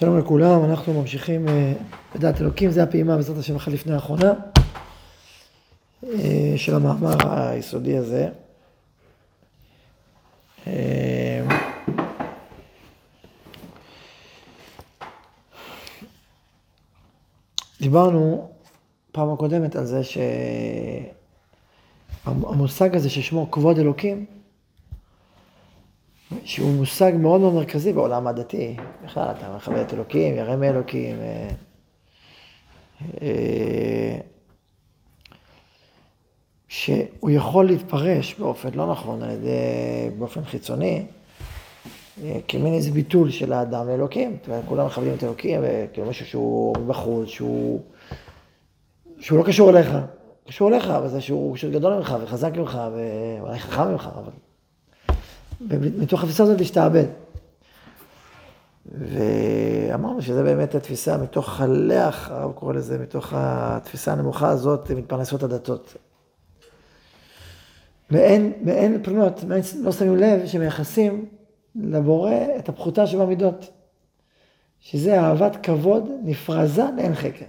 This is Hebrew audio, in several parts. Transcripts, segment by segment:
שלום לכולם, אנחנו ממשיכים אה, בדעת אלוקים, זו הפעימה בעזרת השם אחת לפני האחרונה אה, של המאמר היסודי הזה. אה, דיברנו פעם הקודמת על זה שהמושג הזה ששמו כבוד אלוקים שהוא מושג מאוד מאוד מרכזי בעולם הדתי. בכלל, אתה מכבד את אלוקים, ירא מאלוקים. אה, אה, שהוא יכול להתפרש באופן לא נכון, על ידי, באופן חיצוני, אה, כמין איזה ביטול של האדם לאלוקים. כולם מכבדים את אלוקים, כאילו משהו שהוא מבחוץ, שהוא, שהוא לא קשור אליך. קשור אליך, אבל זה שהוא גדול ממך וחזק ממך ואולי חכם ממך, אבל ומתוך התפיסה הזאת להשתעבד. ואמרנו שזה באמת התפיסה מתוך הלח, הרב קורא לזה, מתוך התפיסה הנמוכה הזאת, מתפרנסות הדתות. מעין, מעין פנות, מעין, לא שמים לב שמייחסים לבורא את הפחותה שבמידות, שזה אהבת כבוד נפרזה לאין חקר.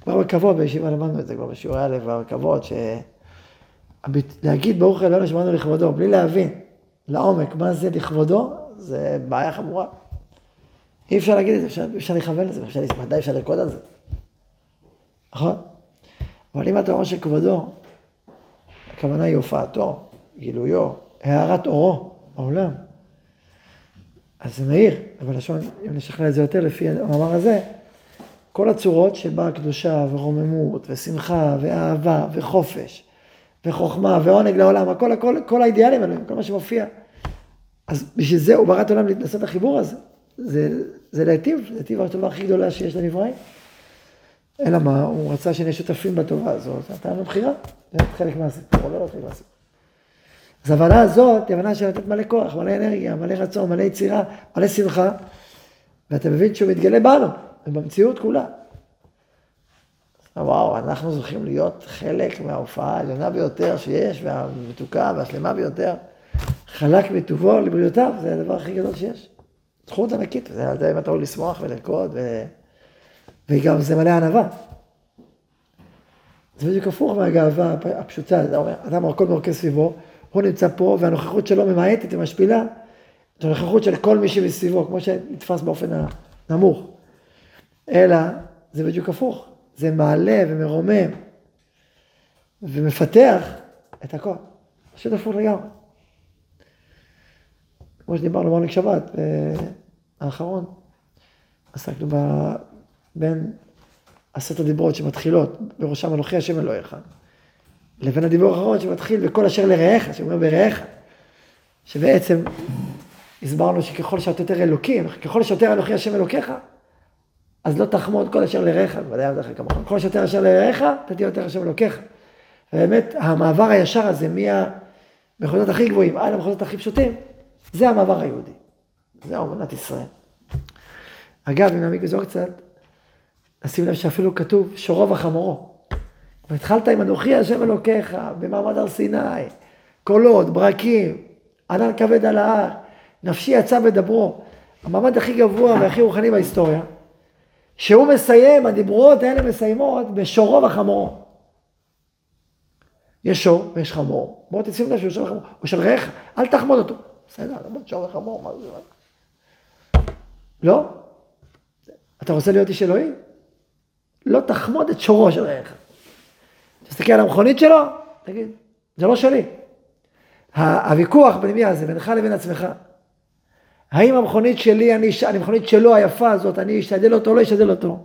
כבר בכבוד, בישיבה למדנו את זה כבר בשיעורי א', בכבוד, ש... להגיד ברוך אלוהינו שמענו לכבודו, בלי להבין לעומק מה זה לכבודו, זה בעיה חמורה. אי אפשר להגיד את זה, אפשר, אפשר לכוון לזה, אפשר, מדי אפשר לרקוד על זה. נכון? אבל אם אתה אומר שכבודו, הכוונה היא הופעתו, גילויו, הארת אורו בעולם, אז זה מאיר, אבל לשון, אם נשכנע את זה יותר לפי המאמר הזה, כל הצורות שבה קדושה ורוממות ושמחה ואהבה וחופש וחוכמה ועונג לעולם, הכל, הכל, כל האידיאלים האלה, כל מה שמופיע. אז בשביל זה הוא ברא את העולם לעשות את החיבור הזה. זה, זה להיטיב, להיטיב הטובה הכי גדולה שיש לנבראים. אלא מה, הוא רצה שנהיה שותפים בטובה הזאת, נתן לנו בחירה, זה חלק מהסיפור, לא חלק מהסיפור. אז ההבנה הזאת היא הבנה שנותנת מלא כוח, מלא אנרגיה, מלא רצון, מלא יצירה, מלא שמחה, ואתה מבין שהוא מתגלה בנו, ובמציאות כולה. וואו, אנחנו זוכים להיות חלק מההופעה העליונה ביותר שיש, והמתוקה והשלמה ביותר. חלק מטובו לבריאותיו, זה הדבר הכי גדול שיש. זכות ענקית, זה על זה אם אתה יכול לשמוח ולרקוד, ו... וגם זה מלא ענווה. זה בדיוק הפוך מהגאווה הפשוטה, אדם הכל מורכב סביבו, הוא נמצא פה והנוכחות שלו ממעטת ומשפילה את הנוכחות של כל מי שמסביבו, כמו שנתפס באופן הנמוך. אלא זה בדיוק הפוך. זה מעלה ומרומם ומפתח את הכל. פשוט הפוך לגמרי. כמו שדיברנו בעונג שבת אה, האחרון, עסקנו ב... בין עשרת הדיברות שמתחילות, בראשם אנוכי השם אלוהיך, לבין הדיבור האחרון שמתחיל בכל אשר לרעך, שאומר ברעך, שבעצם הסברנו שככל שאתה יותר אלוקים, ככל שיותר אנוכי השם אלוקיך, אז לא תחמוד כל אשר לרעך, בוודאי עבדך כמוך. כל שיותר אשר לרעך, אתה תהיה יותר אשר אלוקיך. ובאמת, המעבר הישר הזה מהמחוזות הכי גבוהים עד המחוזות הכי פשוטים, זה המעבר היהודי. זה אמונת ישראל. אגב, אם נעמיק עוד קצת, נשים לב שאפילו כתוב שורו וחמורו. והתחלת עם אנוכי השם אלוקיך במעמד הר סיני, קולות, ברקים, ענן כבד על ההר, נפשי יצא בדברו. המעמד הכי גבוה והכי רוחני בהיסטוריה. שהוא מסיים, הדיברות האלה מסיימות בשורו וחמורו. יש שור ויש חמור. בואו תשימו לב שהוא שור וחמור. הוא של רעך, אל תחמוד אותו. בסדר, למרות שור וחמור, מה זה? לא? אתה רוצה להיות איש אלוהים? לא תחמוד את שורו של רעך. תסתכל על המכונית שלו, תגיד, זה לא שלי. הוויכוח הפנימי הזה בינך לבין עצמך, האם המכונית שלי, אני, המכונית שלו היפה הזאת, אני אשתדל אותו או לא אשתדל אותו?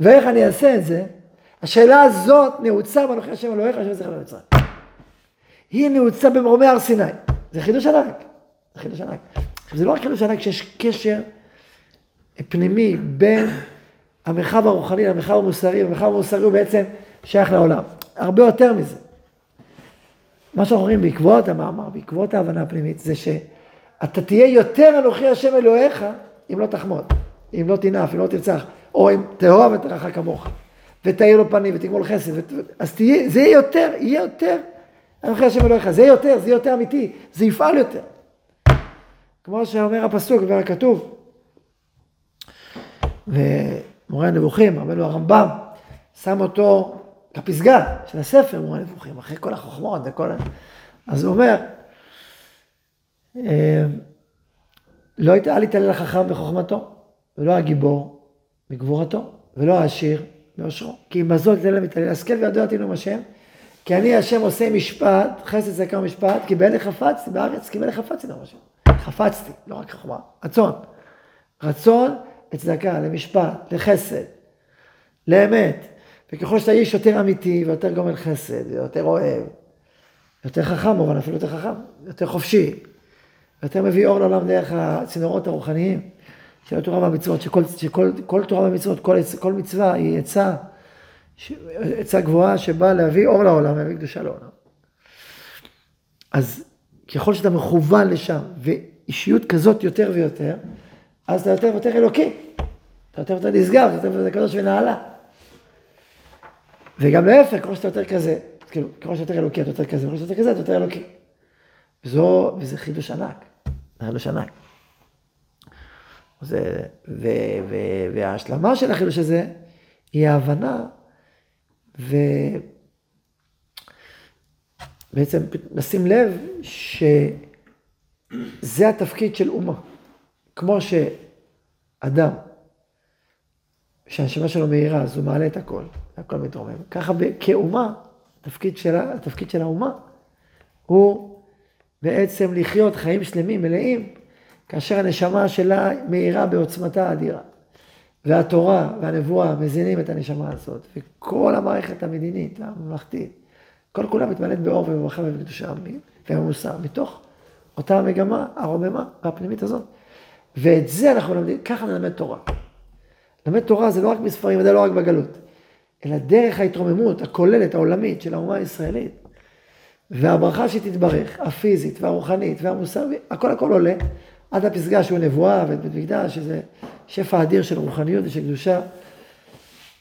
ואיך אני אעשה את זה? השאלה הזאת נעוצה בנוכחי השם אלוהיך אשר זכר למצרים. היא נעוצה במרומי הר סיני. זה חידוש ענק. זה חידוש ענק. עכשיו זה לא רק חידוש ענק שיש קשר פנימי בין המרחב הרוחני למרחב המוסרי, המרחב המוסרי הוא בעצם שייך לעולם. הרבה יותר מזה. מה שאנחנו רואים בעקבות המאמר, בעקבות ההבנה הפנימית, זה ש... אתה תהיה יותר אנוכי השם אלוהיך, אם לא תחמוד, אם לא תנאף, אם לא תרצח, או אם תאהב את רעך כמוך, ותאיר לו פנים ותגמול חסד, ות... אז תהיה, זה יהיה יותר, יהיה יותר אנוכי השם אלוהיך, זה יהיה יותר, זה יהיה יותר אמיתי, זה יפעל יותר. כמו שאומר הפסוק והכתוב. ומורה הנבוכים, רבנו הרמב"ם, שם אותו כפסגה של הספר מורה הנבוכים, אחרי כל החוכמות וכל ה... אז הוא אומר, לא אל יתעלל החכם בחוכמתו, ולא הגיבור בגבורתו, ולא העשיר באושרו. כי אם בזאת יתעלל מתעלל, השכל וידוע תהינו השם, כי אני השם עושה משפט, חסד צדקה ומשפט, כי באלה חפצתי בארץ, כי באלה חפצתי נאום השם. חפצתי, לא רק חוכמה, רצון. רצון לצדקה, למשפט, לחסד, לאמת. וככל שאתה איש יותר אמיתי ויותר גומל חסד, ויותר אוהב, יותר חכם, אבל אפילו יותר חכם, יותר חופשי, יותר מביא אור לעולם דרך הצינורות הרוחניים של התורה והמצוות, שכל, שכל כל תורה והמצוות, כל, כל מצווה היא עצה, עצה גבוהה שבאה להביא אור לעולם, להביא קדושה לעולם. אז ככל שאתה מכוון לשם, ואישיות כזאת יותר ויותר, אז אתה יותר ויותר אלוקי. אתה יותר ויותר נשגב, אתה יותר ויותר קדוש ונעלה. וגם להפך, ככל שאתה יותר כזה, כאילו, ככל שאתה יותר אלוקי, אתה יותר כזה, ככל שאתה יותר כזה, אתה יותר אלוקי. וזו, וזה חידוש ענק. זה חידוש ענק. זה, ו, ו, וההשלמה של החידוש הזה היא ההבנה, ובעצם נשים לב שזה התפקיד של אומה. כמו שאדם, שהנשמה שלו מהירה, אז הוא מעלה את הכל, הכל מתרומם. ככה כאומה, התפקיד של, התפקיד של האומה הוא בעצם לחיות חיים שלמים, מלאים, כאשר הנשמה שלה מהירה בעוצמתה האדירה. והתורה והנבואה מזינים את הנשמה הזאת, וכל המערכת המדינית והממלכתית, כל כולה מתמלאת באור וברכה ובקדושה ובמוסר, מתוך אותה המגמה הרוממה והפנימית הזאת. ואת זה אנחנו לומדים, ככה נלמד תורה. ללמד תורה זה לא רק בספרים, זה לא רק בגלות, אלא דרך ההתרוממות הכוללת, העולמית של האומה הישראלית. והברכה שתתברך, הפיזית והרוחנית והמוסרית, הכל הכל עולה עד הפסגה שהוא נבואה ובית מקדש, שזה שפע אדיר של רוחניות ושל קדושה.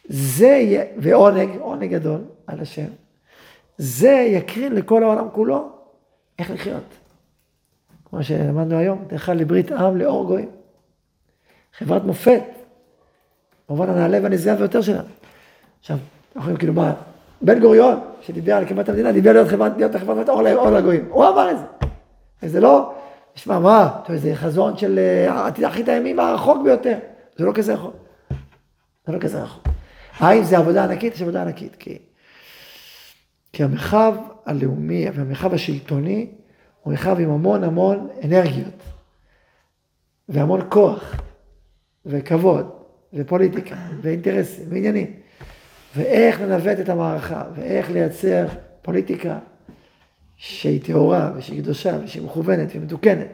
זה יהיה, ועונג, עונג גדול על השם, זה יקרין לכל העולם כולו איך לחיות. כמו שלמדנו היום, תאכל לברית עם לאור גויים. חברת מופת, במובן הנעלה והנשגב ביותר שלה. עכשיו, אנחנו יכולים כאילו מה, בן גוריון, שדיבר על הקמת המדינה, דיבר להיות חברת, להיות חברת אור, לגויים. הוא אמר את זה. וזה לא, תשמע, מה, זה חזון של אה, אחרית הימים הרחוק ביותר. זה לא כזה רחוק. זה לא כזה רחוק. האם זה עבודה ענקית? יש עבודה ענקית. כי, כי המרחב הלאומי והמרחב השלטוני הוא מרחב עם המון המון אנרגיות. והמון כוח. וכבוד. ופוליטיקה. ואינטרסים. ועניינים. ואיך לנווט את המערכה, ואיך לייצר פוליטיקה שהיא טהורה, ושהיא קדושה, ושהיא מכוונת ומתוקנת.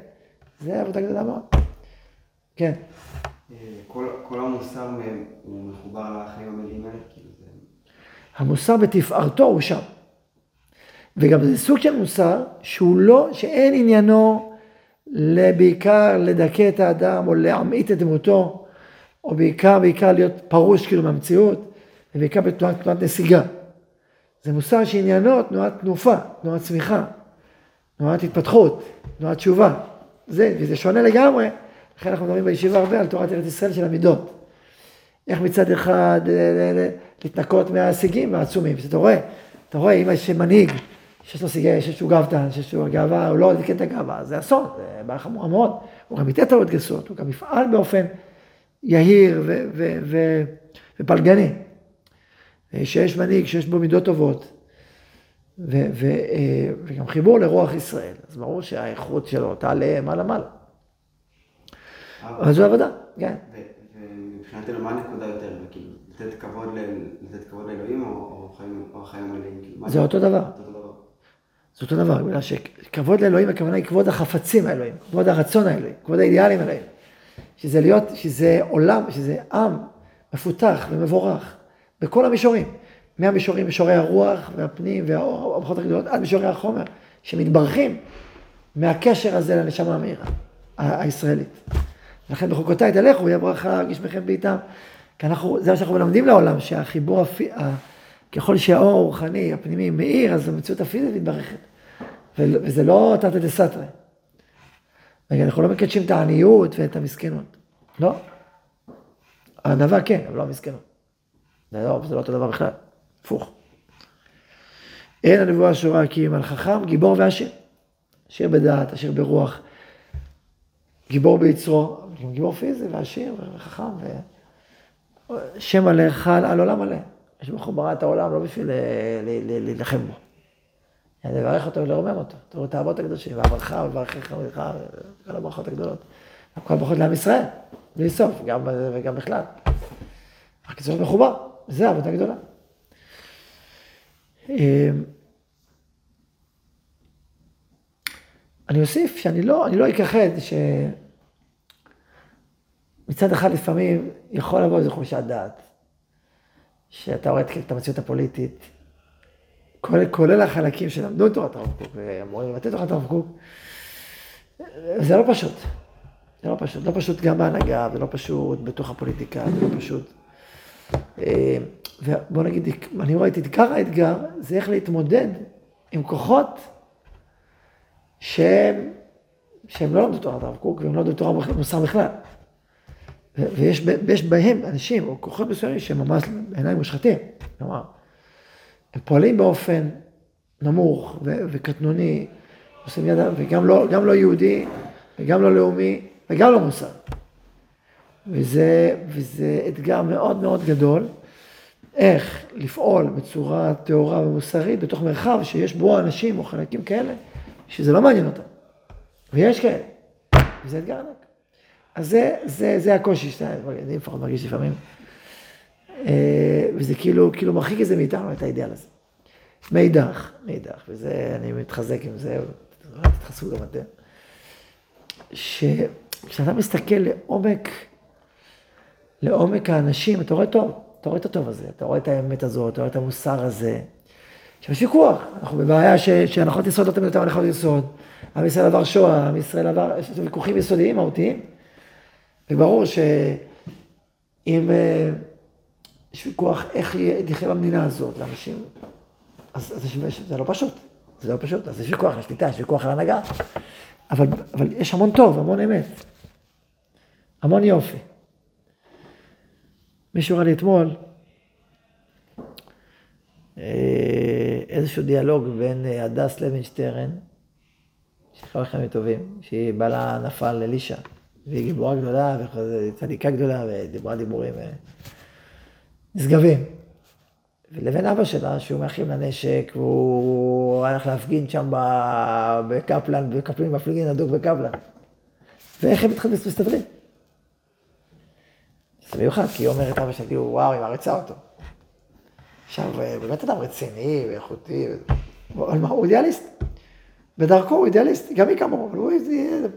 זה עבודה גדולה מאוד. כן. כל, כל המוסר הוא מחובר לחיים המלאים האלה? כאילו המוסר בתפארתו הוא שם. וגם זה סוג של מוסר שהוא לא, שאין עניינו בעיקר לדכא את האדם או להמעיט את דמותו, או בעיקר, בעיקר להיות פרוש כאילו מהמציאות, ובעיקר בתנועת תנועת נסיגה. זה מוסר שעניינו תנועת תנופה, תנועת צמיחה, תנועת התפתחות, תנועת תשובה. זה, וזה שונה לגמרי, לכן אנחנו מדברים בישיבה הרבה על תורת ארץ ישראל של המידות. איך מצד אחד להתנקות מההישגים העצומים, שאתה רואה, אתה רואה אם יש מנהיג שיש לו סיגי, שיש לו גאוותן, שיש לו גאווה, הוא לא יתקן את הגאווה, זה אסון, זה בעיה חמורה מאוד. הוא גם יתן טעות גסות, הוא גם יפעל באופן יהיר ופלגני. שיש מנהיג שיש בו מידות טובות, ו- ו- אה, וגם חיבור לרוח ישראל, אז ברור שהאיכות שלו תעלה מעלה מעלה. אבל זו עבודה, כן. ומבחינתנו מה הנקודה יותר, כאילו, לתת כבוד לאלוהים או החיים המלאים? כאילו, זה אותו דבר. זה אותו דבר, בגלל שכבוד לאלוהים הכוונה היא כבוד החפצים האלוהים, כבוד הרצון האלוהים, כבוד האידיאלים האלוהים. שזה להיות, שזה עולם, שזה עם מפותח ומבורך. בכל המישורים. מהמישורים, מישורי הרוח והפנים והמוחות הגדולות, עד מישורי החומר, שמתברכים מהקשר הזה לנשמה המהירה, הישראלית. לכן בחוקותיי תלכו, יהיה ברכה גשמכם בעיטם. כי אנחנו, זה מה שאנחנו מלמדים לעולם, שהחיבור, הפי, ככל שהאור הרוחני, הפנימי, מאיר, אז המציאות הפיזית מתברכת. וזה לא תרתי דה סתרי. רגע, אנחנו לא מקדשים את העניות ואת המסכנות. לא. הענווה כן, אבל לא המסכנות. זה לא, זה לא אותו דבר בכלל, הפוך. אין הנבואה שורה כי אם על חכם, גיבור ועשיר. עשיר בדעת, עשיר ברוח, גיבור ביצרו, גיבור פיזי ועשיר וחכם, ו... שם מלא חל על עולם מלא. יש ברוך הוא העולם לא בשביל להילחם בו. לברך אותו ולרומם אותו. תראו את האבות הקדושים, ואברכה וברכך ולך, וכל הברכות הגדולות. כל הברכות לעם ישראל, בלי סוף, גם וגם בכלל. הקיצור מחובר, זה עבודה גדולה. אמ, אני אוסיף שאני לא, אני לא אכחד שמצד אחד לפעמים יכול לבוא איזה חולשת דעת, שאתה רואה את המציאות הפוליטית, כולל, כולל החלקים שלמדו את תורת הרב קוק ואמורים לבטא תורת הרב קוק, זה לא פשוט. זה לא פשוט. לא פשוט גם בהנהגה, ולא פשוט בתוך הפוליטיקה, זה לא פשוט. אה, ובוא נגיד, אני רואה את עיקר האתגר, זה איך להתמודד עם כוחות שהם, שהם לא למדו תורת הרב קוק, והם לא למדו תורה מוסר בכלל. ויש בהם אנשים, או כוחות מסוימים, שהם ממש בעיניי מושחתים. כלומר, הם פועלים באופן נמוך וקטנוני, וגם לא, לא יהודי, וגם לא לאומי, וגם לא מוסר. וזה, וזה אתגר מאוד מאוד גדול, איך לפעול בצורה טהורה ומוסרית בתוך מרחב שיש בו אנשים או חלקים כאלה, שזה לא מעניין אותם. ויש כאלה. וזה אתגר ענק. אז זה, זה, זה הקושי שאני לפחות מרגיש לפעמים. אה, וזה כאילו, כאילו מרחיק את זה מאיתנו, את האידאל הזה. מאידך, מאידך, וזה, אני מתחזק עם זה, תתחזקו גם אתם. שכשאתה מסתכל לעומק, לעומק האנשים, אתה רואה טוב, אתה רואה את הטוב הזה, אתה רואה את האמת הזאת, אתה רואה את המוסר הזה. שיש ויכוח, אנחנו בבעיה ש, שהנחות יסוד לא תמיד יותר הנחות יסוד. עם ישראל עבר שואה, עם ישראל עבר, יש ויכוחים יסודיים, מהותיים. וברור שאם... אה, יש ויכוח איך יחיה במדינה הזאת לאנשים. אז, אז יש, זה לא פשוט, זה לא פשוט, אז יש ויכוח לשליטה, יש ויכוח על הנהגה, אבל, אבל יש המון טוב, המון אמת, המון יופי. מישהו ראה לי אתמול אה, איזשהו דיאלוג בין אה, הדס לוינשטרן, שחרר לכם טובים, שהיא בעלה נפל לאלישע, והיא גיבורה גדולה וצדיקה גדולה, ודיברה דיבורים. אה, נשגבים. ולבין אבא שלה, שהוא מאחים לנשק, והוא הלך להפגין שם בקפלן, בקפלן מפליגין הדוק בקפלן. ואיך הם התחילו מסתדרים? זה מיוחד, כי היא אומרת אבא שלי, וואו, היא מעריצה אותו. עכשיו, באמת אדם רציני ואיכותי, אבל מה, הוא אידיאליסט. בדרכו הוא אידיאליסט, גם היא כמוהו, אבל הוא איזה...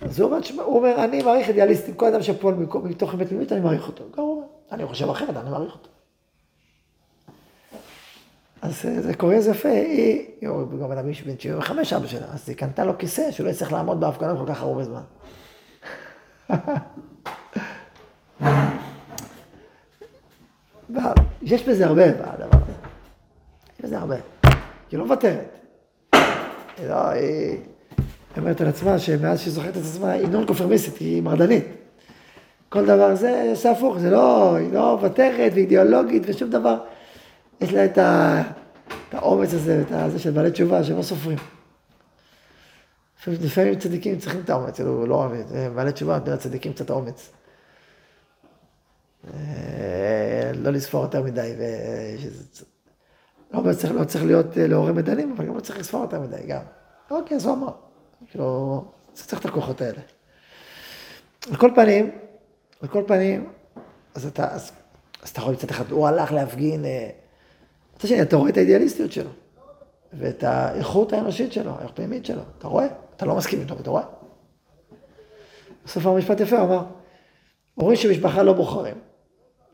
אז הוא אומר, אני מעריך אידיאליסטים, כל אדם שפועל מתוך אמת פנימית, אני מעריך אותו. גם הוא אומר. אני חושב אחרת, אני מעריך אותו. אז אה, זה קורה, זה יפה, היא, הוא גם אדם מישהו בן 75 אבא שלה, אז היא קנתה לו כיסא שהוא לא יצטרך לעמוד בהפגנות כל כך הרבה זמן. יש בזה הרבה בדבר הזה. יש בזה הרבה. היא לא מוותרת. היא לא, היא אומרת על עצמה שמאז שהיא זוכרת את עצמה, היא נון קופרמיסטית, היא מרדנית. כל דבר זה, זה הפוך, זה לא, היא לא מוותרת ואידיאולוגית ושום דבר. יש לה את, ה, את האומץ הזה, את הזה של בעלי תשובה, שהם לא סופרים. לפעמים צדיקים צריכים את האומץ, לא אוהבים, בעלי תשובה לצדיקים קצת אומץ. לא לספור יותר מדי, ושזה... לא צריך, לא צריך להיות אה, לעורר מדנים, אבל גם לא צריך לספור יותר מדי, גם. אוקיי, אז הוא אמר. כאילו, צריך את הכוחות האלה. על כל פנים, על כל פנים, אז אתה, אז, אז אתה יכול מצד אחד, הוא הלך להפגין, אה, מצד שני, אתה רואה את האידיאליסטיות שלו, ואת האיכות האנושית שלו, הפנימית שלו, אתה רואה? אתה לא מסכים איתו, אתה רואה? בסוף המשפט יפה, הוא אמר, הורים שמשפחה לא בוחרים.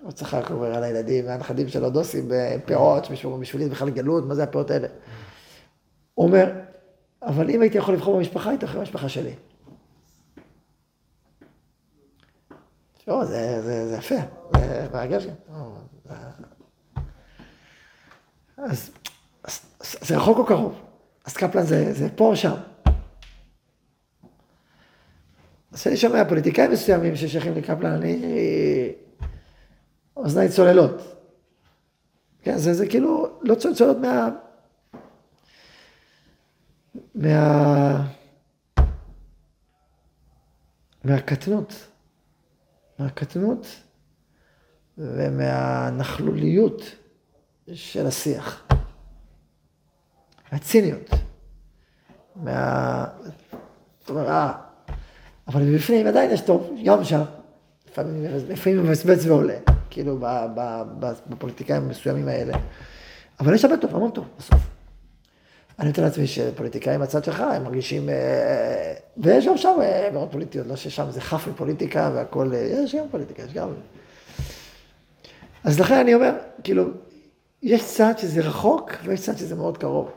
הוא צחק, אומר על הילדים והנכדים שלו דוסים בפירות, בשבילי בכלל גלות, מה זה הפירות האלה? הוא אומר, אבל אם הייתי יכול לבחור במשפחה, הייתי יכול במשפחה שלי. לא, זה, זה, זה יפה, זה מרגש גם. אז, אז, זה רחוק או קרוב? אז קפלן זה, זה פה או שם? כשאני שומע פוליטיקאים מסוימים ששייכים לקפלן, אני... אוזניי צוללות. כן, זה, זה כאילו לא צוללות מה... מה... מהקטנות. מהקטנות ומהנכלוליות של השיח. מהציניות. מה... זאת אומרת, אה, אבל מבפנים עדיין יש טוב, גם שם. לפעמים מבצבץ ועולה, כאילו בפוליטיקאים המסוימים האלה. אבל יש הרבה טוב, המון טוב בסוף. אני נותן לעצמי שפוליטיקאים מהצד שלך, הם מרגישים, אה, ויש גם שם מאוד אה, פוליטיות, לא ששם זה חף מפוליטיקה והכל, אה, יש גם פוליטיקה, יש גם... אז לכן אני אומר, כאילו, יש צד שזה רחוק ויש צד שזה מאוד קרוב.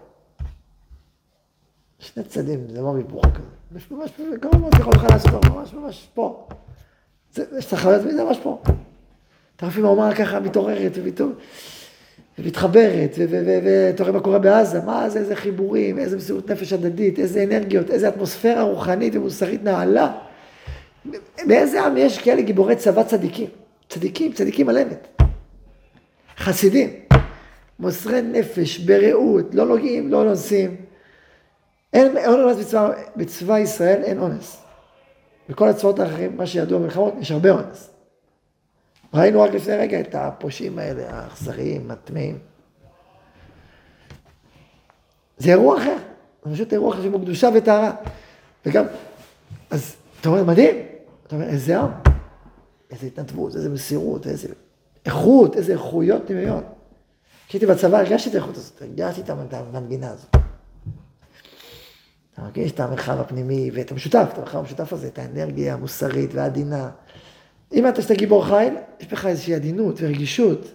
שני צדדים, זה לא היפוך כזה. ממש קרוב מאוד, יכול לך לעשות ממש ממש פה. יש לך חוויה זה ממש פה. לפעמים האומה ככה מתעוררת. ומתחברת, ואתה רואה מה קורה בעזה, מה זה, איזה חיבורים, איזה מסירות נפש הדדית, איזה אנרגיות, איזה אטמוספירה רוחנית ומוסרית נעלה. באיזה עם יש כאלה גיבורי צבא צדיקים? צדיקים, צדיקים על אמת. חסידים, מוסרי נפש, ברעות, לא נוגעים, לא נוסעים. אין אונס בצבא, בצבא ישראל, אין אונס. בכל הצבאות האחרים, מה שידוע במלחמות, יש הרבה אונס. ראינו רק לפני רגע את הפושעים האלה, האכזריים, הטמאים. זה אירוע אחר, זה פשוט אירוע אחר שבו קדושה וטהרה. וגם, אז אתה אומר, מדהים, אתה אומר, איזה עם, איזה התנדבות, איזה מסירות, איזה איכות, איזה איכויות פנימיות. כשהייתי בצבא הרגשתי את האיכות הזאת, הרגשתי את המנגינה הזאת. אתה מרגיש את המרחב הפנימי ואת המשותף, את המרחב המשותף הזה, את האנרגיה המוסרית והעדינה. אם אתה שאתה גיבור חיל, יש בך איזושהי עדינות ורגישות,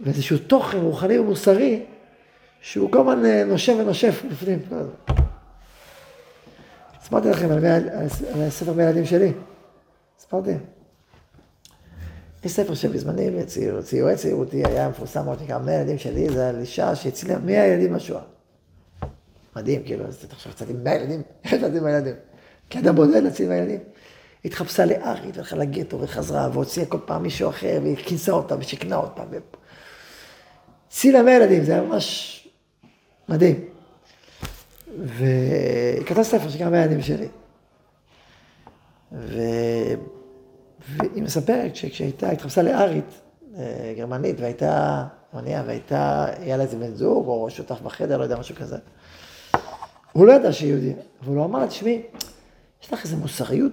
ואיזשהו תוכן רוחני ומוסרי, שהוא כל הזמן אה, נושם ונושף בפנים. הסברתי לכם על, על, על הספר מילדים שלי. הסברתי. יש ספר שבזמני, ציורי צעירותי, היה מפורסם מאוד, נקרא 100 ילדים שלי, זה על אישה שהצילה 100 ילדים בשואה. מדהים, כאילו, אז אתה חושב קצת עם 100 ילדים, בילדים? כי אדם בודד להציל 100 ילדים. התחפשה לארית, והלכה לגטו וחזרה, והוציאה כל פעם מישהו אחר, והיא כינסה אותה ושיכנה אותה. הצילה מהילדים, זה היה ממש מדהים. והיא כתבה ספר שנקרא מהילדים שלי. ו... והיא מספרת שכשהייתה, התחפשה לארית, אה, גרמנית, והייתה מניעה, והייתה, היה לה איזה בן זוג, או שותף בחדר, לא יודע, משהו כזה. הוא לא ידע שהיא יהודי, אבל הוא אמר לה, תשמעי, יש לך איזו מוסריות